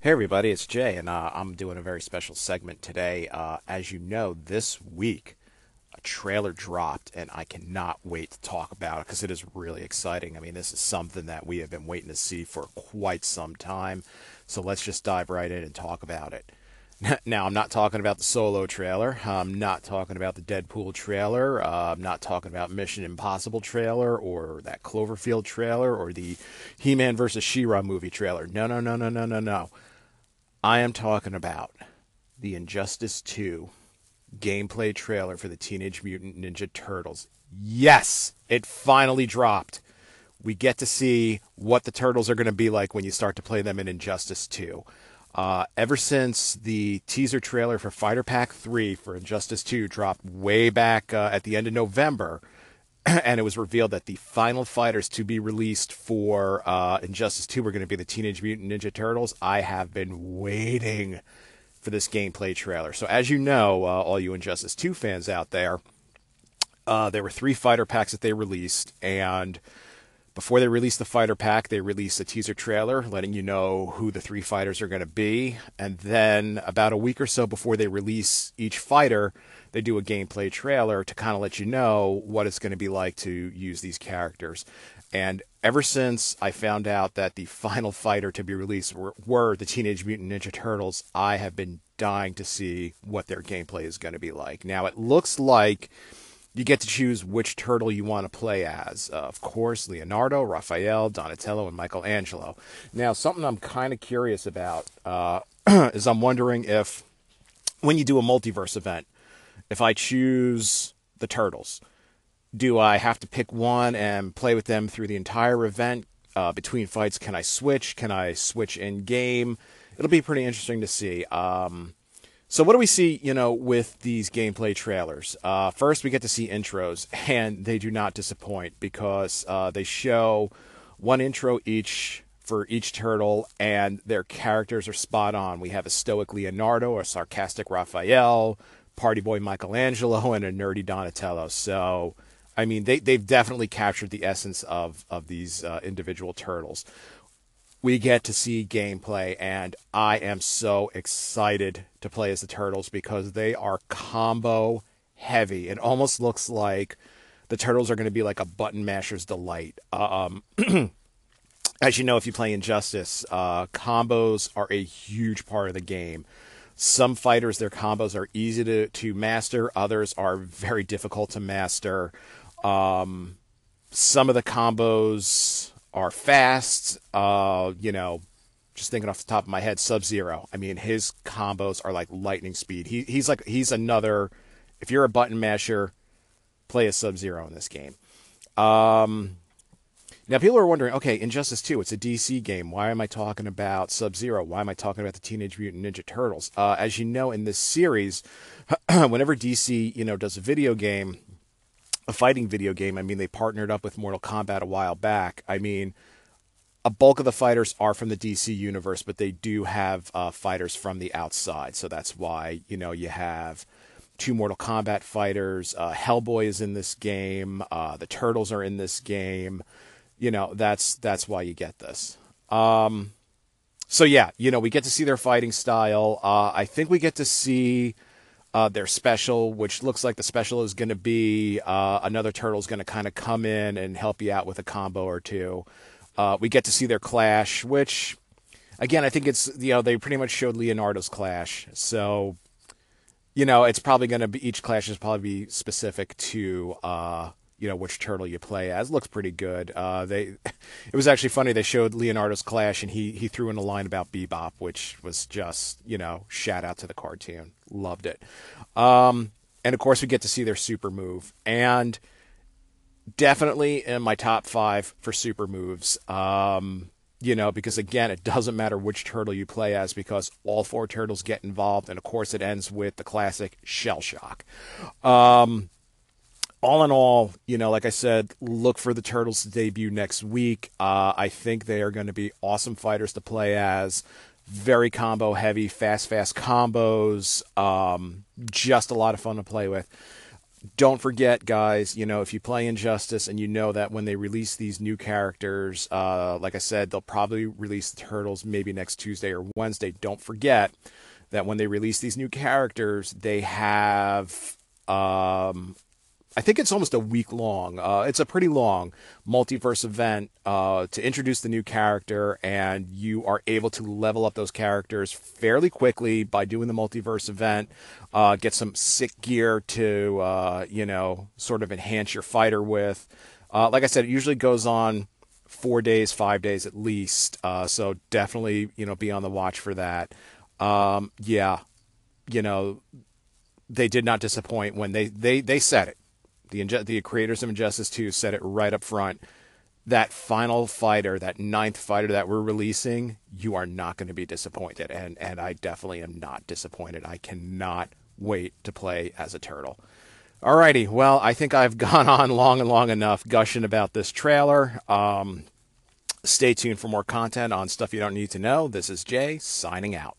Hey everybody, it's Jay, and uh, I'm doing a very special segment today. Uh, as you know, this week a trailer dropped, and I cannot wait to talk about it because it is really exciting. I mean, this is something that we have been waiting to see for quite some time. So let's just dive right in and talk about it. Now, I'm not talking about the Solo trailer. I'm not talking about the Deadpool trailer. Uh, I'm not talking about Mission Impossible trailer or that Cloverfield trailer or the He-Man vs. She-Ra movie trailer. No, no, no, no, no, no, no. I am talking about the Injustice 2 gameplay trailer for the Teenage Mutant Ninja Turtles. Yes, it finally dropped. We get to see what the turtles are going to be like when you start to play them in Injustice 2. Uh, ever since the teaser trailer for Fighter Pack 3 for Injustice 2 dropped way back uh, at the end of November, and it was revealed that the final fighters to be released for uh, Injustice 2 were going to be the Teenage Mutant Ninja Turtles, I have been waiting for this gameplay trailer. So, as you know, uh, all you Injustice 2 fans out there, uh, there were three fighter packs that they released, and before they released the fighter pack, they released a teaser trailer letting you know who the three fighters are going to be. And then, about a week or so before they release each fighter, they do a gameplay trailer to kind of let you know what it's going to be like to use these characters. And ever since I found out that the final fighter to be released were, were, the Teenage Mutant Ninja Turtles, I have been dying to see what their gameplay is going to be like. Now, it looks like you get to choose which turtle you want to play as. Uh, of course, Leonardo, Raphael, Donatello, and Michelangelo. Now, something I'm kind of curious about uh, is I'm wondering if when you do a multiverse event, if I choose the turtles, do I have to pick one and play with them through the entire event? Uh, between fights, can I switch? Can I switch in game? It'll be pretty interesting to see. Um, so what do we see, you know, with these gameplay trailers? Uh, first, we get to see intros, and they do not disappoint because uh, they show one intro each for each turtle, and their characters are spot on. We have a stoic Leonardo, a sarcastic Raphael, party boy Michelangelo, and a nerdy Donatello. So, I mean, they they've definitely captured the essence of of these uh, individual turtles we get to see gameplay, and I am so excited to play as the Turtles because they are combo heavy. It almost looks like the Turtles are going to be like a button masher's delight. Um, as you know, if you play Injustice, uh, combos are a huge part of the game. Some fighters, their combos are easy to, to master, others are very difficult to master. Um, some of the combos are fast. Uh, you know, just thinking off the top of my head, Sub Zero. I mean, his combos are like lightning speed. He he's like he's another. If you're a button masher, play a Sub Zero in this game. Um, now people are wondering, okay, Injustice 2, it's a DC game. Why am I talking about Sub Zero? Why am I talking about the Teenage Mutant Ninja Turtles? Uh, as you know, in this series, whenever DC you know does a video game a fighting video game. I mean, they partnered up with Mortal Kombat a while back. I mean, a bulk of the fighters are from the DC universe, but they do have uh, fighters from the outside. So that's why you know you have two Mortal Kombat fighters. Uh, Hellboy is in this game. Uh, the Turtles are in this game. You know that's that's why you get this. Um, so yeah, you know we get to see their fighting style. Uh, I think we get to see uh, their special, which looks like the special is going to be uh, another turtle is going to kind of come in and help you out with a combo or two. Uh, we get to see their clash, which, again, I think it's you know they pretty much showed Leonardo's clash, so you know it's probably going to be each clash is probably be specific to uh, you know which turtle you play as. Looks pretty good. Uh, they, it was actually funny. They showed Leonardo's clash, and he he threw in a line about Bebop, which was just you know shout out to the cartoon. Loved it. Um, and of course, we get to see their super move, and definitely in my top five for super moves. Um, you know, because again, it doesn't matter which turtle you play as because all four turtles get involved, and of course, it ends with the classic shell shock. Um, all in all, you know, like I said, look for the Turtles to debut next week. Uh, I think they are going to be awesome fighters to play as. Very combo heavy, fast, fast combos. Um, just a lot of fun to play with. don't forget, guys, you know, if you play Injustice and you know that when they release these new characters, uh, like I said, they'll probably release the Turtles maybe next Tuesday or Wednesday. Don't forget that when they release these new characters, they have um, I think it's almost a week long. Uh, it's a pretty long multiverse event uh, to introduce the new character, and you are able to level up those characters fairly quickly by doing the multiverse event. Uh, get some sick gear to uh, you know sort of enhance your fighter with. Uh, like I said, it usually goes on four days, five days at least. Uh, so definitely you know be on the watch for that. Um, yeah, you know they did not disappoint when they they they said it the the creators of Injustice 2 said it right up front. That final fighter, that ninth fighter that we're releasing, you are not going to be disappointed, and and I definitely am not disappointed. I cannot wait to play as a turtle. Alrighty, well, I think I've gone on long and long enough gushing about this trailer. Um, stay tuned for more content on stuff you don't need to know. This is Jay signing out.